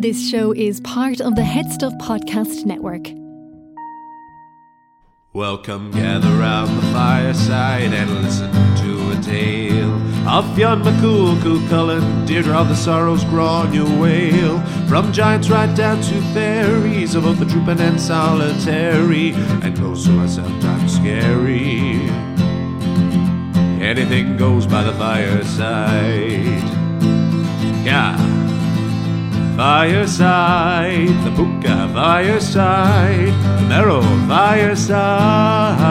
This show is part of the Head Stuff Podcast Network. Welcome, gather round the fireside and listen to a tale of Fionn McCool, Cú Chulainn, Deirdre of the Sorrows, Gráinne Mhaol. From giants right down to fairies, of both the drooping and solitary, and ghosts who are sometimes scary. Anything goes by the fireside. Yeah. Fireside, the Puka fireside, the Merrow fireside.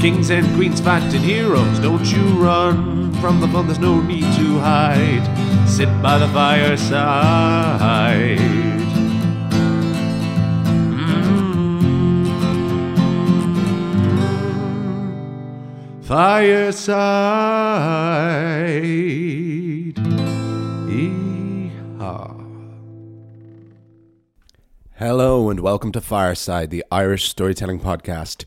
Kings and queens fighting heroes, don't you run from the fun, there's no need to hide. Sit by the fireside. Mm. Fireside. Yeehaw. Hello and welcome to Fireside, the Irish storytelling podcast.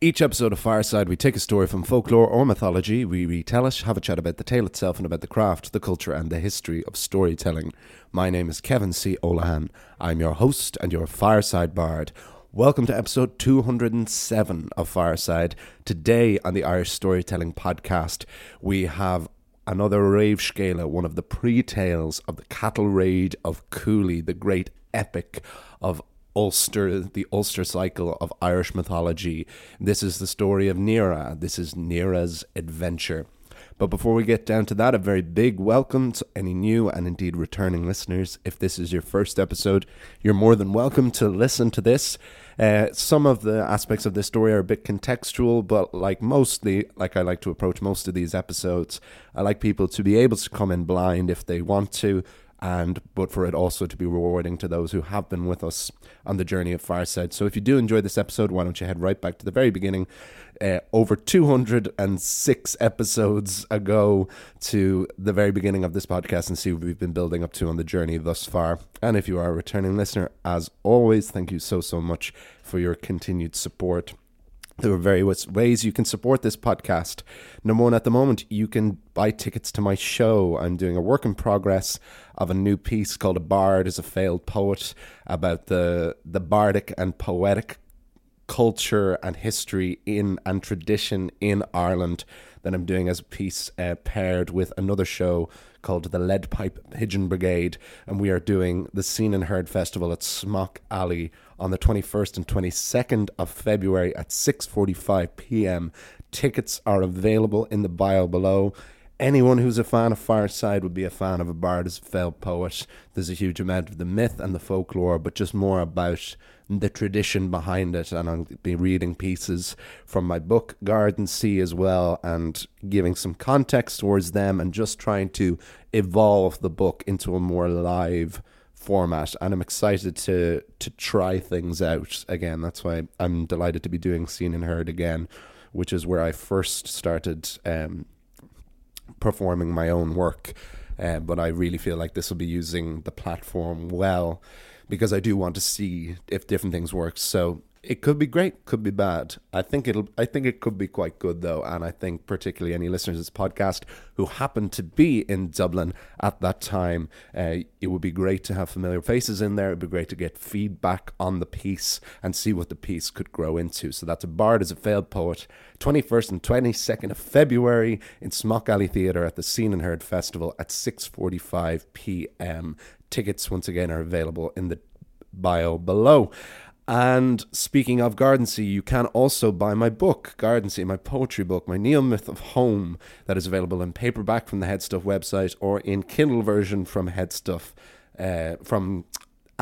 Each episode of Fireside, we take a story from folklore or mythology, we retell it, have a chat about the tale itself and about the craft, the culture, and the history of storytelling. My name is Kevin C. Olohan. I'm your host and your Fireside Bard. Welcome to episode 207 of Fireside. Today on the Irish Storytelling Podcast, we have another remscéla, one of the pre-tales of the cattle raid of Cooley, the great epic of Ulster, the Ulster cycle of Irish mythology. This is the story of Nera. This is Nera's adventure. But before we get down to that, a very big welcome to any new and indeed returning listeners. If this is your first episode, you're more than welcome to listen to this. Uh, some of the aspects of this story are a bit contextual, but like mostly, like I like to approach most of these episodes, I like people to be able to come in blind if they want to, and but for it also to be rewarding to those who have been with us on the journey of Fireside. So if you do enjoy this episode, why don't you head right back to the very beginning, uh, over 206 episodes ago to the very beginning of this podcast and see what we've been building up to on the journey thus far. And if you are a returning listener, as always, thank you so, so much for your continued support. There are various ways you can support this podcast. Number one, at the moment, you can buy tickets to my show. I'm doing a work in progress of a new piece called "A Bard is a Failed Poet" about the the bardic and poetic culture and history in and tradition in Ireland that I'm doing as a piece uh, paired with another show called the Lead Pipe Pigeon Brigade, and we are doing the Seen and Heard Festival at Smock Alley on the 21st and 22nd of February at 6:45 p.m. Tickets are available in the bio below. Anyone who's a fan of Fireside would be a fan of a bard as a failed poet. There's a huge amount of the myth and the folklore, but just more about the tradition behind it. And I'll be reading pieces from my book, Gardensea, as well, and giving some context towards them and just trying to evolve the book into a more live format and I'm excited to to try things out again. That's why I'm delighted to be doing Seen and Heard again, which is where I first started um, performing my own work. Uh, but I really feel like this will be using the platform well because I do want to see if different things work. So it could be great, could be bad. I think it'll. I think it could be quite good though, and I think particularly any listeners to this podcast who happen to be in Dublin at that time, uh, it would be great to have familiar faces in there. It'd be great to get feedback on the piece and see what the piece could grow into. So that's a Bard as a failed poet, twenty first and twenty second of February in Smock Alley Theatre at the Seen and Heard Festival at six forty five p.m. Tickets once again are available in the bio below. And speaking of Gardensea, you can also buy my book, Gardensea, my poetry book, my Neo Myth of Home, that is available in paperback from the Headstuff website or in Kindle version from Headstuff, uh, from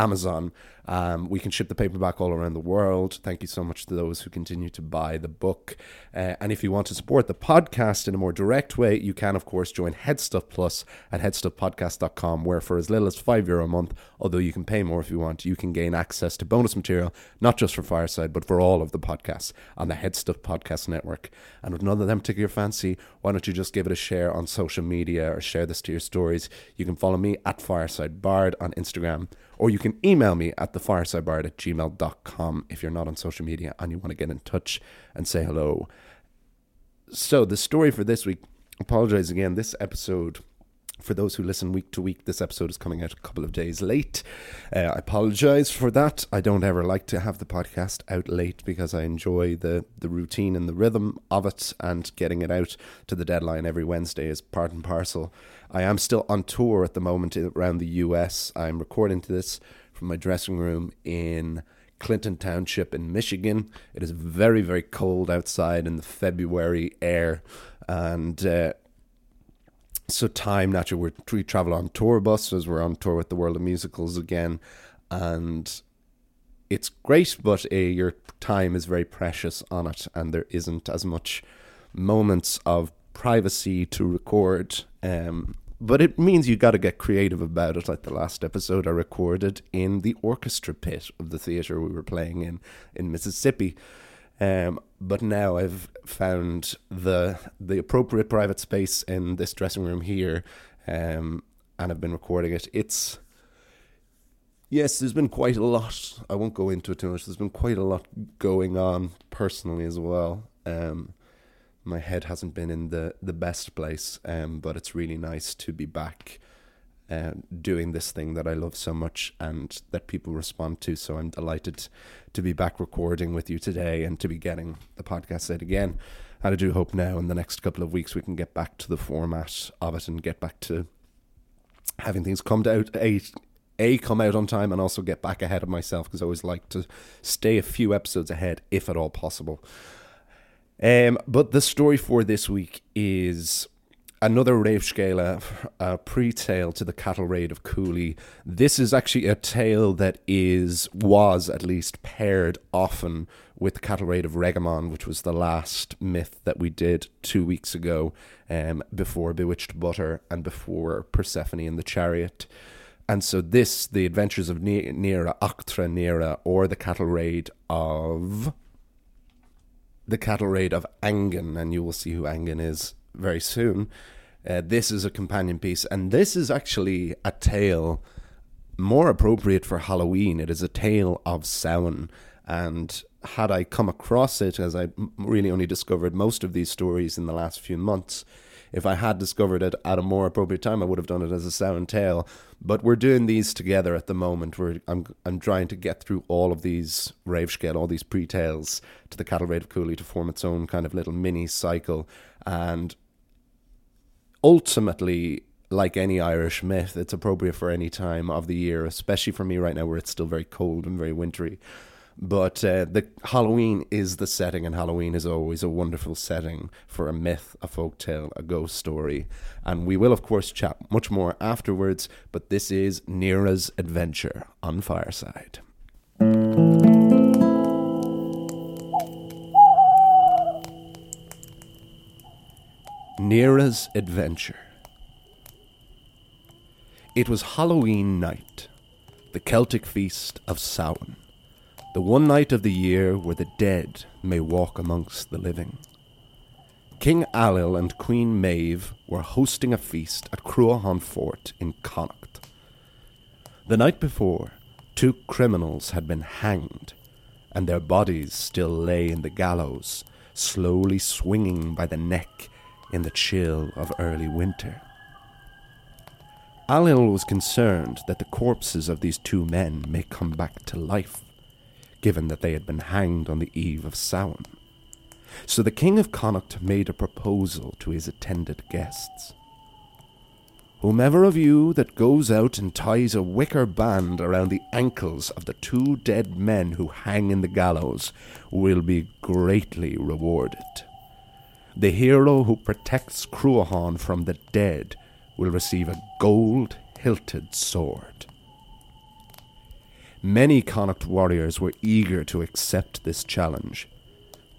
Amazon. Um, we can ship the paperback all around the world. Thank you so much to those who continue to buy the book. Uh, and if you want to support the podcast in a more direct way, you can, of course, join Headstuff Plus at headstuffpodcast.com, where for as little as £5 Euro a month, although you can pay more if you want, you can gain access to bonus material, not just for Fireside, but for all of the podcasts on the Headstuff Podcast Network. And with none of them your fancy, why don't you just give it a share on social media or share this to your stories? You can follow me at Fireside Bard on Instagram, or you can email me at thefiresidebard at gmail.com if you're not on social media and you want to get in touch and say hello. So, the story for this week, apologize again, this episode For those who listen week to week, this episode is coming out a couple of days late. Uh, I apologize for that. I don't ever like to have the podcast out late because I enjoy the, the routine and the rhythm of it, and getting it out to the deadline every Wednesday is part and parcel. I am still on tour at the moment around the US. I'm recording to this from my dressing room in Clinton Township in Michigan. It is very, very cold outside in the February air, and uh, so time naturally we travel on tour buses we're on tour with the world of musicals again and it's great but uh, your time is very precious on it and there isn't as much moments of privacy to record um, but it means you got to get creative about it like the last episode i recorded in the orchestra pit of the theater we were playing in in mississippi. Um, but now I've found the the appropriate private space in this dressing room here, um, and I've been recording it. It's yes, there's been quite a lot. I won't go into it too much. There's been quite a lot going on personally as well. Um, my head hasn't been in the the best place, um, but it's really nice to be back uh, doing this thing that I love so much and that people respond to. So I'm delighted to be back recording with you today and to be getting the podcast out again. And I do hope now in the next couple of weeks we can get back to the format of it and get back to having things come out a a come out on time and also get back ahead of myself because I always like to stay a few episodes ahead if at all possible. Um, but the story for this week is another remscéla, a pre-tale to the cattle raid of Cooley. This is actually a tale that is was at least paired often with the cattle raid of Regamon, which was the last myth that we did two weeks ago, um, before Bewitched Butter and before Persephone in the Chariot. And so this, the adventures of Nera, Echtra Nera, or the cattle raid of the cattle raid of Angan, and you will see who Angan is very soon. Uh, this is a companion piece, and this is actually a tale more appropriate for Halloween. It is a tale of Samhain, and had I come across it, as I really only discovered most of these stories in the last few months, if I had discovered it at a more appropriate time, I would have done it as a Samhain tale. But we're doing these together at the moment. I'm I'm trying to get through all of these remscéla, all these pre-tales to the Cattle Raid of Cooley to form its own kind of little mini cycle. And ultimately, like any Irish myth, it's appropriate for any time of the year, especially for me right now where it's still very cold and very wintry. But uh, the Halloween is the setting, and Halloween is always a wonderful setting for a myth, a folk tale, a ghost story. And we will, of course, chat much more afterwards. But this is Nera's adventure on Fireside. Nera's Adventure. It was Halloween night, the Celtic feast of Samhain, the one night of the year where the dead may walk amongst the living. King Ailill and Queen Maeve were hosting a feast at Cruachan Fort in Connacht. The night before, two criminals had been hanged, and their bodies still lay in the gallows, slowly swinging by the neck in the chill of early winter. Ailill was concerned that the corpses of these two men may come back to life, given that they had been hanged on the eve of Samhain. So the King of Connacht made a proposal to his attended guests. Whomever of you that goes out and ties a wicker band around the ankles of the two dead men who hang in the gallows will be greatly rewarded. The hero who protects Cruachan from the dead will receive a gold hilted sword. Many Connacht warriors were eager to accept this challenge,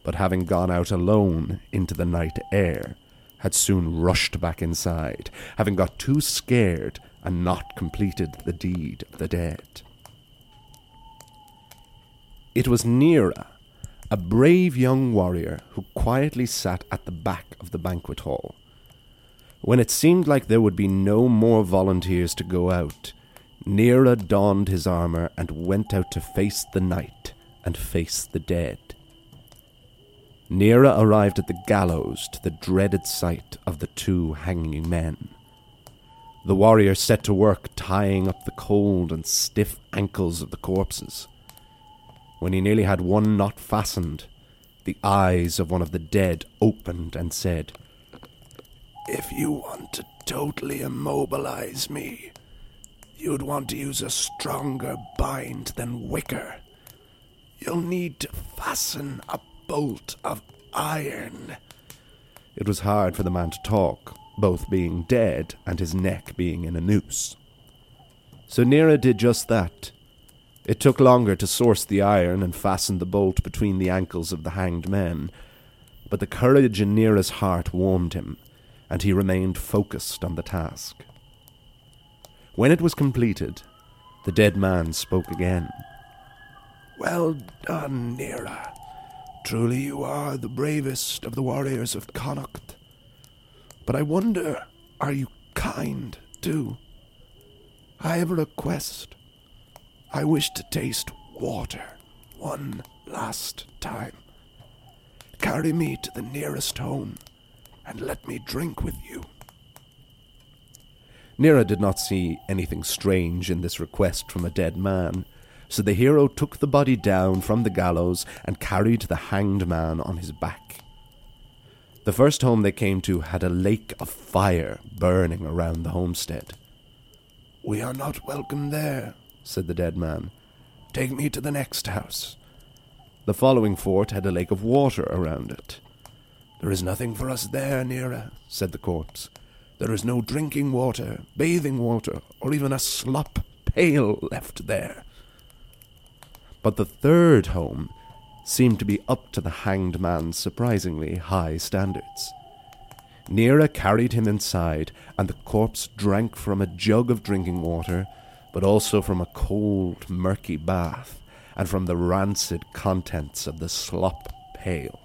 but having gone out alone into the night air, had soon rushed back inside, having got too scared and not completed the deed of the dead. It was Nera a brave young warrior who quietly sat at the back of the banquet hall. When it seemed like there would be no more volunteers to go out, Nera donned his armour and went out to face the night and face the dead. Nera arrived at the gallows to the dreaded sight of the two hanging men. The warrior set to work tying up the cold and stiff ankles of the corpses. When he nearly had one knot fastened, the eyes of one of the dead opened and said, If you want to totally immobilize me, you'd want to use a stronger bind than wicker. You'll need to fasten a bolt of iron. It was hard for the man to talk, both being dead and his neck being in a noose. So Nera did just that. It took longer to source the iron and fasten the bolt between the ankles of the hanged men, but the courage in Nera's heart warmed him, and he remained focused on the task. When it was completed, the dead man spoke again. Well done, Nera. Truly you are the bravest of the warriors of Connacht. But I wonder, are you kind, too? I have a request. I wish to taste water one last time. Carry me to the nearest home and let me drink with you. Nera did not see anything strange in this request from a dead man, so the hero took the body down from the gallows and carried the hanged man on his back. The first home they came to had a lake of fire burning around the homestead. We are not welcome there, said the dead man. Take me to the next house. The following fort had a lake of water around it. There is nothing for us there, Nera, said the corpse. There is no drinking water, bathing water, or even a slop pail left there. But the third home seemed to be up to the hanged man's surprisingly high standards. Nera carried him inside, and the corpse drank from a jug of drinking water, but also from a cold, murky bath, and from the rancid contents of the slop pail.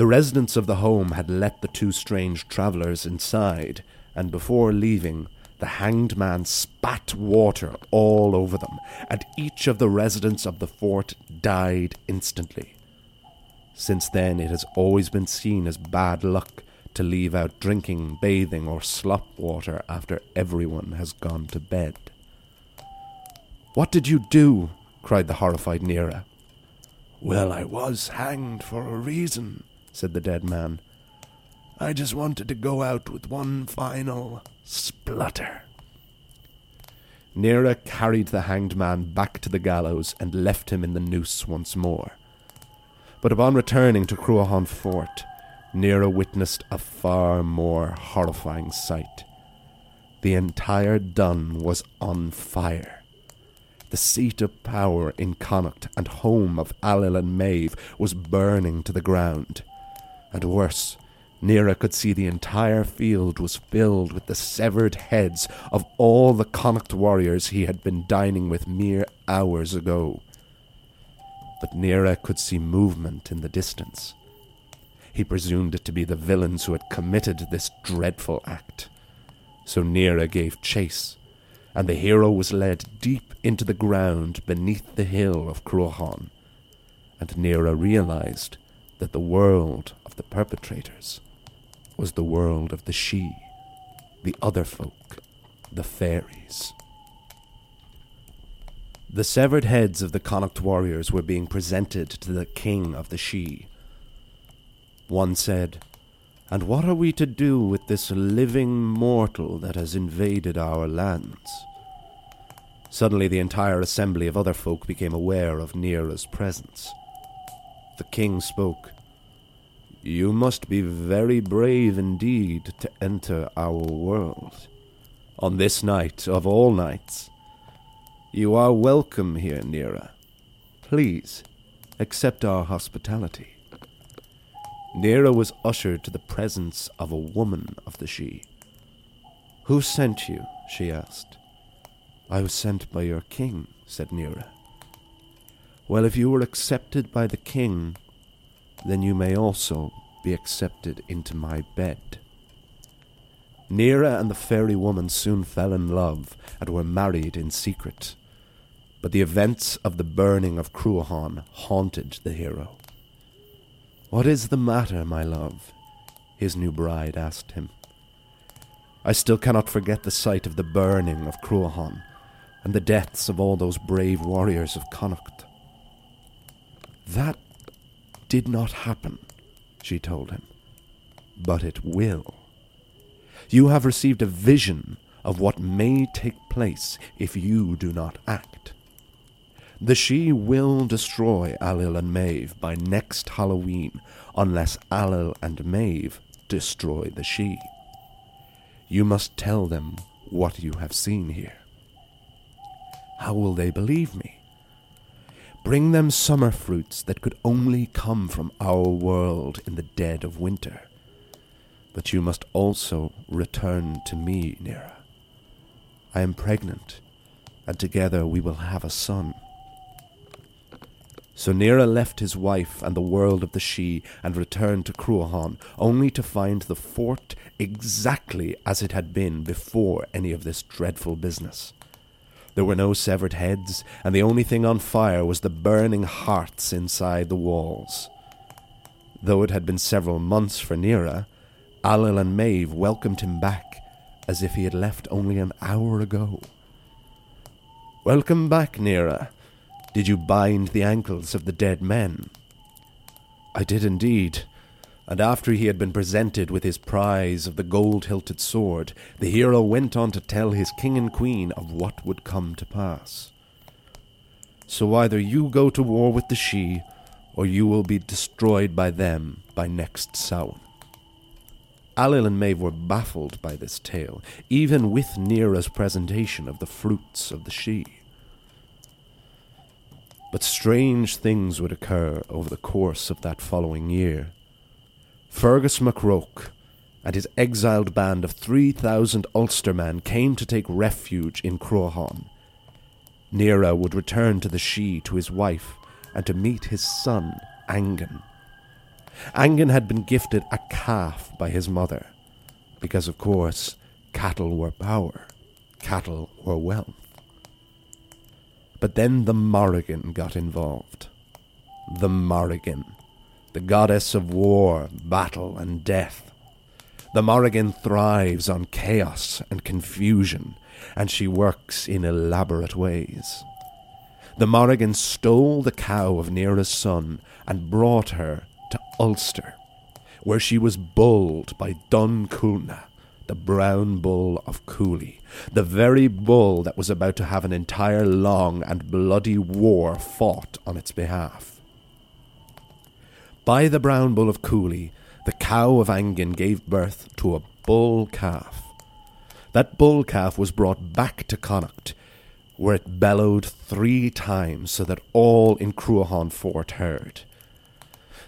The residents of the home had let the two strange travellers inside, and before leaving, the hanged man spat water all over them, and each of the residents of the fort died instantly. Since then, it has always been seen as bad luck to leave out drinking, bathing, or slop water after everyone has gone to bed. What did you do? cried the horrified Nera. Well, I was hanged for a reason, said the dead man. I just wanted to go out with one final splutter. Nera carried the hanged man back to the gallows and left him in the noose once more. But upon returning to Cruachan Fort, Nera witnessed a far more horrifying sight. The entire dun was on fire. The seat of power in Connacht and home of Ailill and Maeve was burning to the ground. And worse, Nera could see the entire field was filled with the severed heads of all the Connacht warriors he had been dining with mere hours ago. But Nera could see movement in the distance. He presumed it to be the villains who had committed this dreadful act. So Nera gave chase, and the hero was led deep into the ground beneath the hill of Cruachan. And Nera realized that the world the perpetrators was the world of the Sidhe, the other folk, the fairies. The severed heads of the Connacht warriors were being presented to the king of the Sidhe. One said, And what are we to do with this living mortal that has invaded our lands? Suddenly, the entire assembly of other folk became aware of Nera's presence. The king spoke. You must be very brave indeed to enter our world. On this night of all nights, you are welcome here, Nera. Please, accept our hospitality. Nera was ushered to the presence of a woman of the Sidhe. Who sent you? she asked. I was sent by your king, said Nera. Well, if you were accepted by the king, then you may also be accepted into my bed. Nera and the fairy woman soon fell in love and were married in secret. But the events of the burning of Cruachan haunted the hero. What is the matter, my love? his new bride asked him. I still cannot forget the sight of the burning of Cruachan and the deaths of all those brave warriors of Connacht. That did not happen, she told him, but it will. You have received a vision of what may take place if you do not act. The Sidhe will destroy Ailill and Maeve by next Halloween unless Ailill and Maeve destroy the Sidhe. You must tell them what you have seen here. How will they believe me? Bring them summer fruits that could only come from our world in the dead of winter. But you must also return to me, Nera. I am pregnant, and together we will have a son. So Nera left his wife and the world of the Sidhe and returned to Cruachan, only to find the fort exactly as it had been before any of this dreadful business. There were no severed heads, and the only thing on fire was the burning hearts inside the walls. Though it had been several months for Nera, Ailill and Maeve welcomed him back as if he had left only an hour ago. Welcome back, Nera, did you bind the ankles of the dead men? I did indeed. And after he had been presented with his prize of the gold hilted sword, the hero went on to tell his king and queen of what would come to pass. So either you go to war with the Sidhe, or you will be destroyed by them by next Samhain. Ailill and Maeve were baffled by this tale, even with Nera's presentation of the fruits of the Sidhe. But strange things would occur over the course of that following year. Fergus mac Róich and his exiled band of 3,000 Ulstermen came to take refuge in Cruachan. Nera would return to the Sidhe to his wife and to meet his son, Angan. Angan had been gifted a calf by his mother, because, of course, cattle were power, cattle were wealth. But then the Morrigan got involved. The Morrigan, the goddess of war, battle, and death. The Morrigan thrives on chaos and confusion, and she works in elaborate ways. The Morrigan stole the cow of Nera's son and brought her to Ulster, where she was bulled by Donn Cuailnge, the brown bull of Cooley, the very bull that was about to have an entire long and bloody war fought on its behalf. By the brown bull of Cooley, the cow of Angan gave birth to a bull calf. That bull calf was brought back to Connacht, where it bellowed three times so that all in Cruachan Fort heard.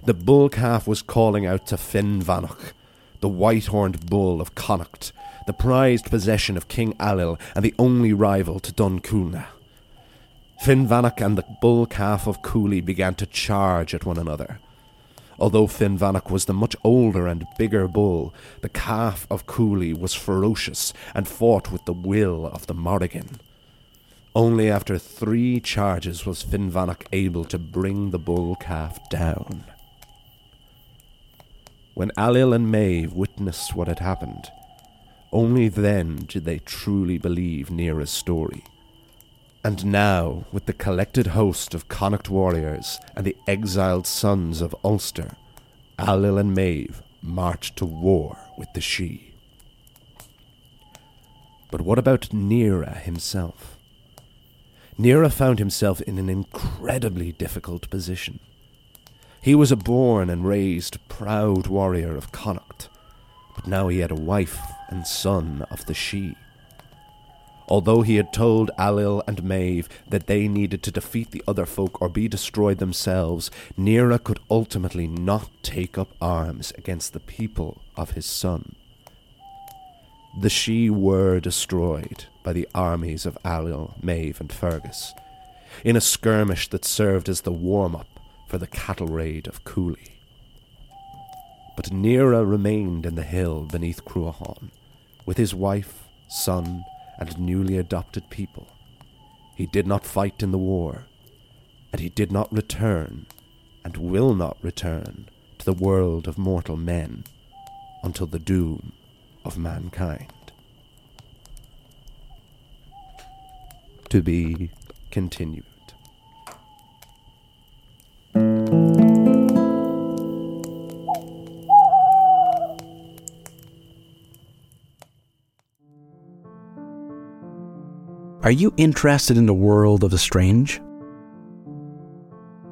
The bull calf was calling out to Finnbhennach, the white horned bull of Connacht, the prized possession of King Ailill and the only rival to Donn Cuailnge. Finnbhennach and the bull calf of Cooley began to charge at one another. Although Finnbhennach was the much older and bigger bull, the calf of Cooley was ferocious and fought with the will of the Morrigan. Only after three charges was Finnbhennach able to bring the bull calf down. When Ailill and Maeve witnessed what had happened, only then did they truly believe Nera's story. And now, with the collected host of Connacht warriors and the exiled sons of Ulster, Ailill and Maeve marched to war with the Sidhe. But what about Nera himself? Nera found himself in an incredibly difficult position. He was a born and raised proud warrior of Connacht, but now he had a wife and son of the Sidhe. Although he had told Ailill and Maeve that they needed to defeat the other folk or be destroyed themselves, Nera could ultimately not take up arms against the people of his son. The Sidhe were destroyed by the armies of Ailill, Maeve, and Fergus, in a skirmish that served as the warm up for the cattle raid of Cooley. But Nera remained in the hill beneath Cruachan, with his wife, son, and newly adopted people. He did not fight in the war, and he did not return, and will not return, to the world of mortal men until the doom of mankind. To be continued. Are you interested in the world of the strange?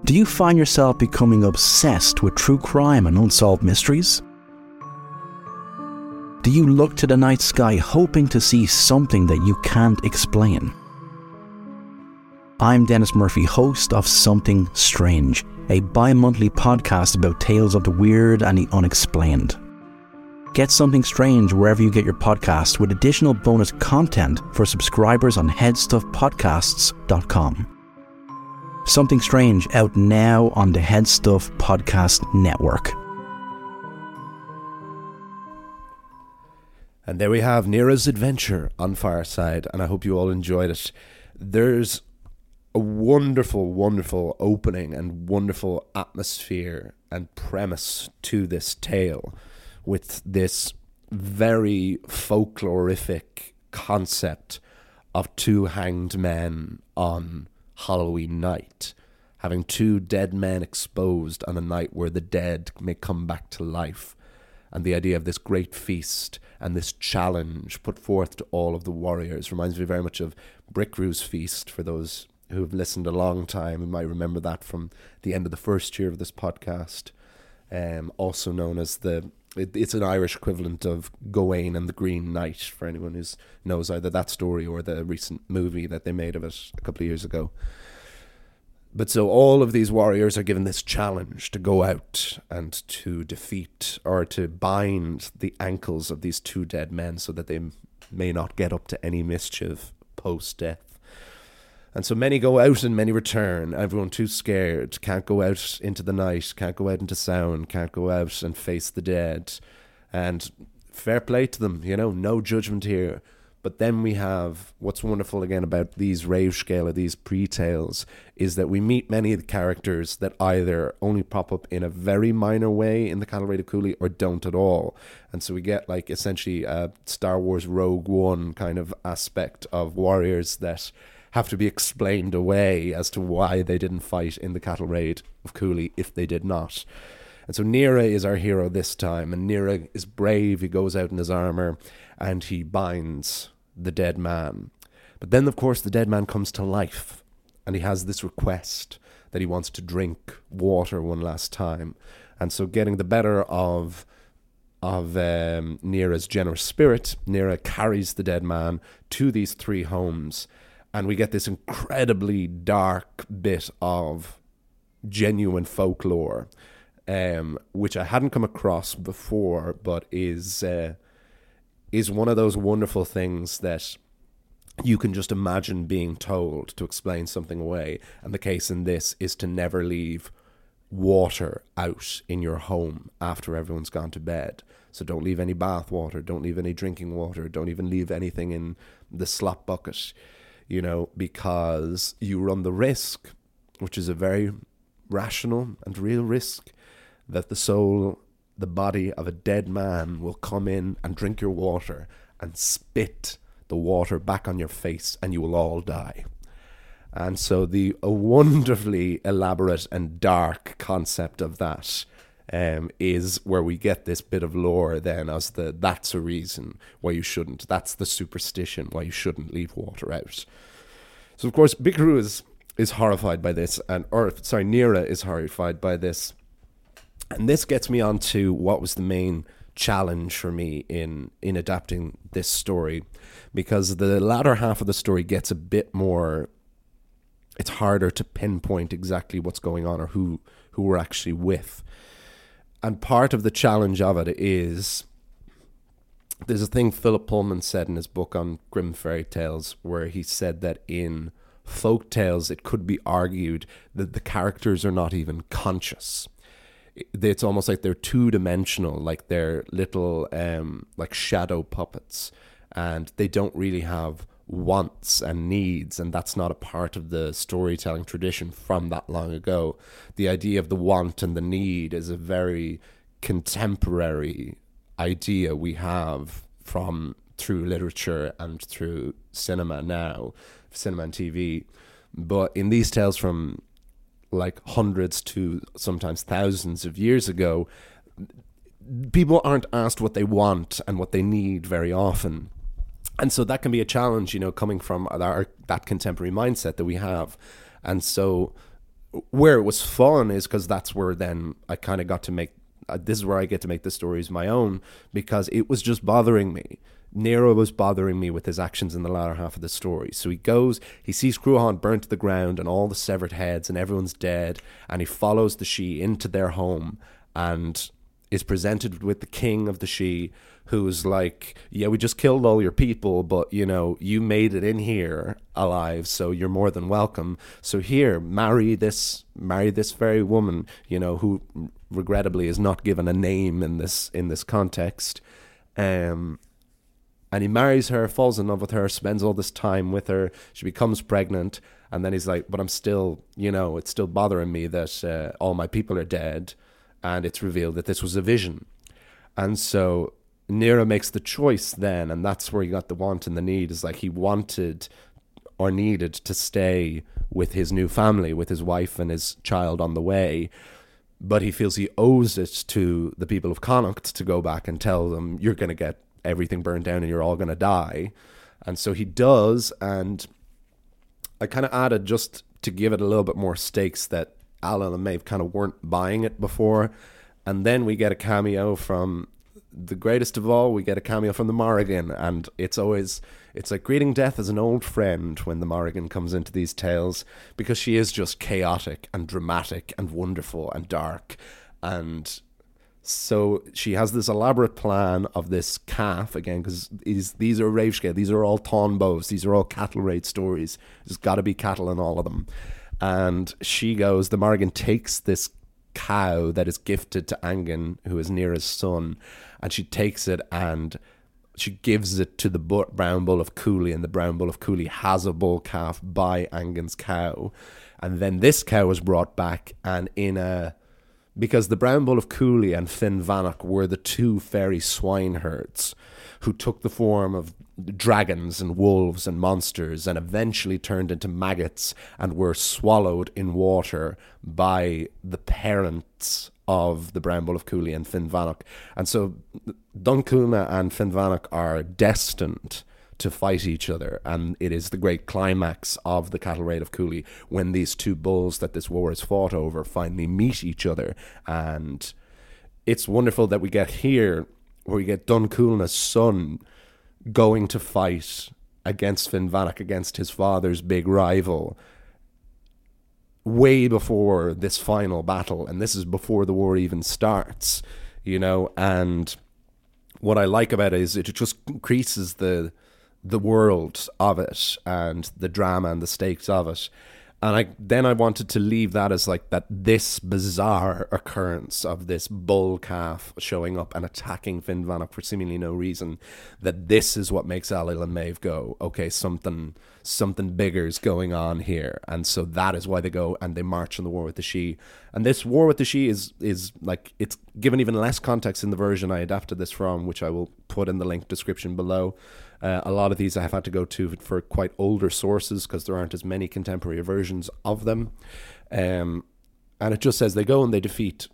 Do you find yourself becoming obsessed with true crime and unsolved mysteries? Do you look to the night sky hoping to see something that you can't explain? I'm Dennis Murphy, host of Something Strange, a bi monthly podcast about tales of the weird and the unexplained. Get Something Strange wherever you get your podcast with additional bonus content for subscribers on headstuffpodcasts.com. Something Strange out now on the Headstuff Podcast Network. And there we have Nera's adventure on Fireside, and I hope you all enjoyed it. There's a wonderful, wonderful opening and wonderful atmosphere and premise to this tale with this very folklorific concept of two hanged men on Halloween night, having two dead men exposed on a night where the dead may come back to life, and the idea of this great feast and this challenge put forth to all of the warriors reminds me very much of Bricriu's feast for those who have listened a long time and might remember that from the end of the first year of this podcast. Um, also known as the it, it's an Irish equivalent of Gawain and the Green Knight for anyone who knows either that story or the recent movie that they made of it a couple of years ago. But so all of these warriors are given this challenge to go out and to defeat or to bind the ankles of these two dead men so that they may not get up to any mischief post death. And so many go out and many return. Everyone too scared, can't go out into the night, can't go out into sound, can't go out and face the dead. And fair play to them, you know, no judgment here. But then we have what's wonderful again about these remscéla, these pre-tales, is that we meet many of the characters that either only pop up in a very minor way in the Raid of Cooley or don't at all. And so we get like essentially a Star Wars Rogue One kind of aspect of warriors that have to be explained away as to why they didn't fight in the cattle raid of Cooley if they did not. And so Nera is our hero this time, and Nera is brave. He goes out in his armor and he binds the dead man. But then, of course, the dead man comes to life, and he has this request that he wants to drink water one last time. And so, getting the better of of um, Nera's generous spirit, Nera carries the dead man to these three homes and we get this incredibly dark bit of genuine folklore, um, which I hadn't come across before, but is uh, is one of those wonderful things that you can just imagine being told to explain something away. And the case in this is to never leave water out in your home after everyone's gone to bed. So don't leave any bath water, don't leave any drinking water, don't even leave anything in the slop bucket you know, because you run the risk, which is a very rational and real risk, that the soul, the body of a dead man will come in and drink your water and spit the water back on your face and you will all die. And so the wonderfully elaborate and dark concept of that um, is where we get this bit of lore then as the that's a reason why you shouldn't. That's the superstition why you shouldn't leave water out. So of course Bricriu is is horrified by this, and or sorry, Nera is horrified by this, and this gets me on to what was the main challenge for me in in adapting this story, because the latter half of the story gets a bit more. It's harder to pinpoint exactly what's going on or who who we're actually with and part of the challenge of it is there's a thing Philip Pullman said in his book on Grimm fairy tales where he said that in folk tales it could be argued that the characters are not even conscious. It's almost like they're two dimensional like they're little um, like shadow puppets and they don't really have wants and needs, and that's not a part of the storytelling tradition from that long ago. The idea of the want and the need is a very contemporary idea we have from through literature and through cinema now, cinema and TV. But in these tales from like hundreds to sometimes thousands of years ago, people aren't asked what they want and what they need very often. And so that can be a challenge, you know, coming from our, that contemporary mindset that we have. And so where it was fun is because that's where then I kind of got to make uh, this is where I get to make the stories my own because it was just bothering me. Nera was bothering me with his actions in the latter half of the story. So he goes, he sees Cruachan burnt to the ground and all the severed heads and everyone's dead, and he follows the Sídhe into their home and is presented with the king of the Sídhe, who's like, Yeah, we just killed all your people, but you know, you made it in here alive, so you're more than welcome. So here, marry this marry this very woman, you know, who regrettably is not given a name in this in this context. Um and he marries her, falls in love with her, spends all this time with her. She becomes pregnant, and then he's like, "But I'm still, you know, it's still bothering me that uh, all my people are dead." And it's revealed that this was a vision, and so Nera makes the choice then, and that's where he got the want and the need. Is like he wanted or needed to stay with his new family, with his wife and his child on the way. But he feels he owes it to the people of Connacht to go back and tell them, you're going to get everything burned down and you're all going to die. And so he does. And I kind of added just to give it a little bit more stakes that Ailill and Maeve kind of weren't buying it before. And then we get a cameo from the greatest of all, we get a cameo from the Morrigan, and it's always it's like greeting death as an old friend when the Morrigan comes into these tales because she is just chaotic and dramatic and wonderful and dark, and so she has this elaborate plan of this calf again because these these are remscéla, these are all Táin Bós, these are all cattle raid stories. There's got to be cattle in all of them, and she goes. The Morrigan takes this cow that is gifted to Angan, who is Nera's son, and she takes it and she gives it to the brown bull of Cooley, and the brown bull of Cooley has a bull calf by Angan's cow, and then this cow was brought back, and in a because the brown bull of Cooley and Finnbhennach were the two fairy swineherds who took the form of dragons and wolves and monsters and eventually turned into maggots and were swallowed in water by the parents of the Bull of Cooley and Finnbhennach. And so Donn Cuailnge and Finnbhennach are destined to fight each other. And it is the great climax of the cattle raid of Cooley when these two bulls that this war is fought over finally meet each other. And it's wonderful that we get here where we get Donn Cuailnge's son going to fight against Finn Finnbhennach, against his father's big rival, way before this final battle. And this is before the war even starts, you know. And what I like about it is it just increases the the world of it and the drama and the stakes of it and I then I wanted to leave that as like that this bizarre occurrence of this bull calf showing up and attacking Finn Finnbhennach for seemingly no reason. That this is what makes Ailill and Maeve go, okay, something something bigger is going on here, and so that is why they go and they march on the war with the Sídhe. And this war with the Sídhe is is like it's given even less context in the version I adapted this from, which I will put in the link description below. Uh, a lot of these I have had to go to for quite older sources because there aren't as many contemporary versions of them. Um, and it just says they go and they defeat.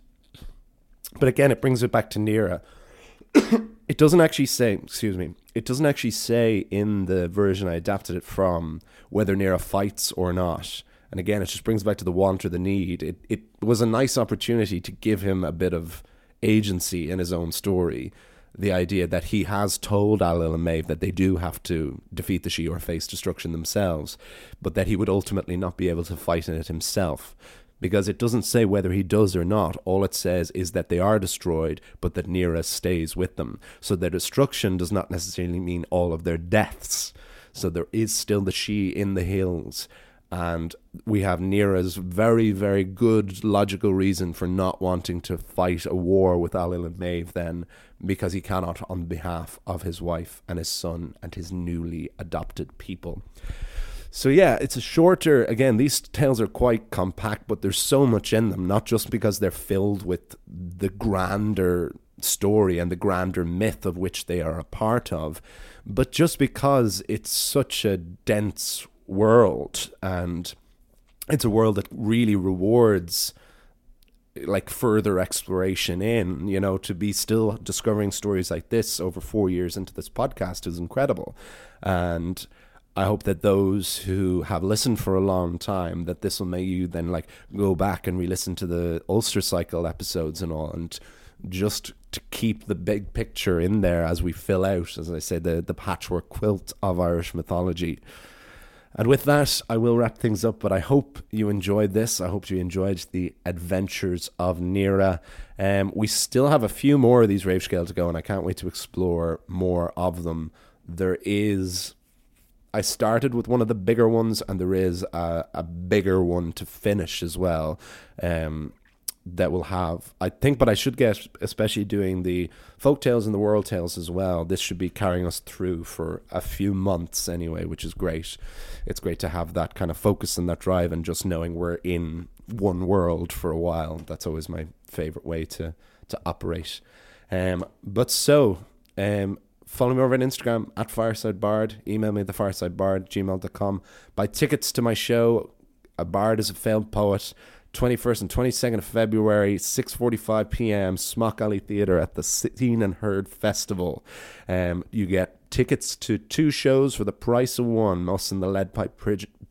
But again, it brings it back to Nera. it doesn't actually say, excuse me, it doesn't actually say in the version I adapted it from whether Nera fights or not. And again, it just brings back to the want or the need. It it was a nice opportunity to give him a bit of agency in his own story the idea that he has told Ailill and Maeve that they do have to defeat the Sídhe or face destruction themselves, but that he would ultimately not be able to fight in it himself. Because it doesn't say whether he does or not. All it says is that they are destroyed, but that Nera stays with them. So their destruction does not necessarily mean all of their deaths. So there is still the Sídhe in the hills, and we have Nera's very, very good logical reason for not wanting to fight a war with Ailill and Maeve then, because he cannot on behalf of his wife and his son and his newly adopted people. So yeah, it's a shorter. Again, these tales are quite compact, but there's so much in them. Not just because they're filled with the grander story and the grander myth of which they are a part of, but just because it's such a dense world and it's a world that really rewards like further exploration in you know to be still discovering stories like this over 4 years into this podcast is incredible and I hope that those who have listened for a long time that this will make you then like go back and re-listen to the Ulster Cycle episodes and all, and just to keep the big picture in there as we fill out, as I say, the the patchwork quilt of Irish mythology. And with that, I will wrap things up. But I hope you enjoyed this. I hope you enjoyed the adventures of Nera. Um, we still have a few more of these remscéla to go, and I can't wait to explore more of them. There is I started with one of the bigger ones, and there is a, a bigger one to finish as well. Um, that we'll have, I think, but I should get, especially doing the folk tales and the world tales as well. This should be carrying us through for a few months anyway, which is great. It's great to have that kind of focus and that drive, and just knowing we're in one world for a while. That's always my favorite way to to operate. Um, but so, um, Follow me over on Instagram at Fireside Bard. Email me the Fireside Bard gmail.com. Buy tickets to my show. A Bard is a failed poet. 21st and 22nd of February, 6:45 p.m. Smock Alley Theatre at the Seen and Heard Festival. Um, you get tickets to two shows for the price of one. Most in the Lead Pipe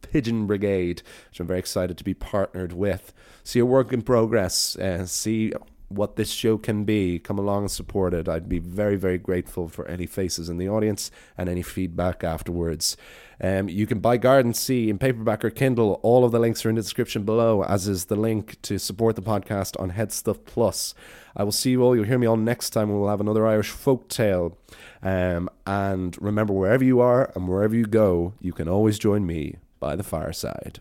Pigeon Brigade, which I'm very excited to be partnered with. See a work in progress. Uh, see what this show can be, come along and support it. I'd be very, very grateful for any faces in the audience and any feedback afterwards. Um, you can buy Gardensea in paperback or Kindle. All of the links are in the description below, as is the link to support the podcast on Headstuff Plus. I will see you all. You'll hear me all next time. When we'll have another Irish folk tale. Um, and remember, wherever you are and wherever you go, you can always join me by the fireside.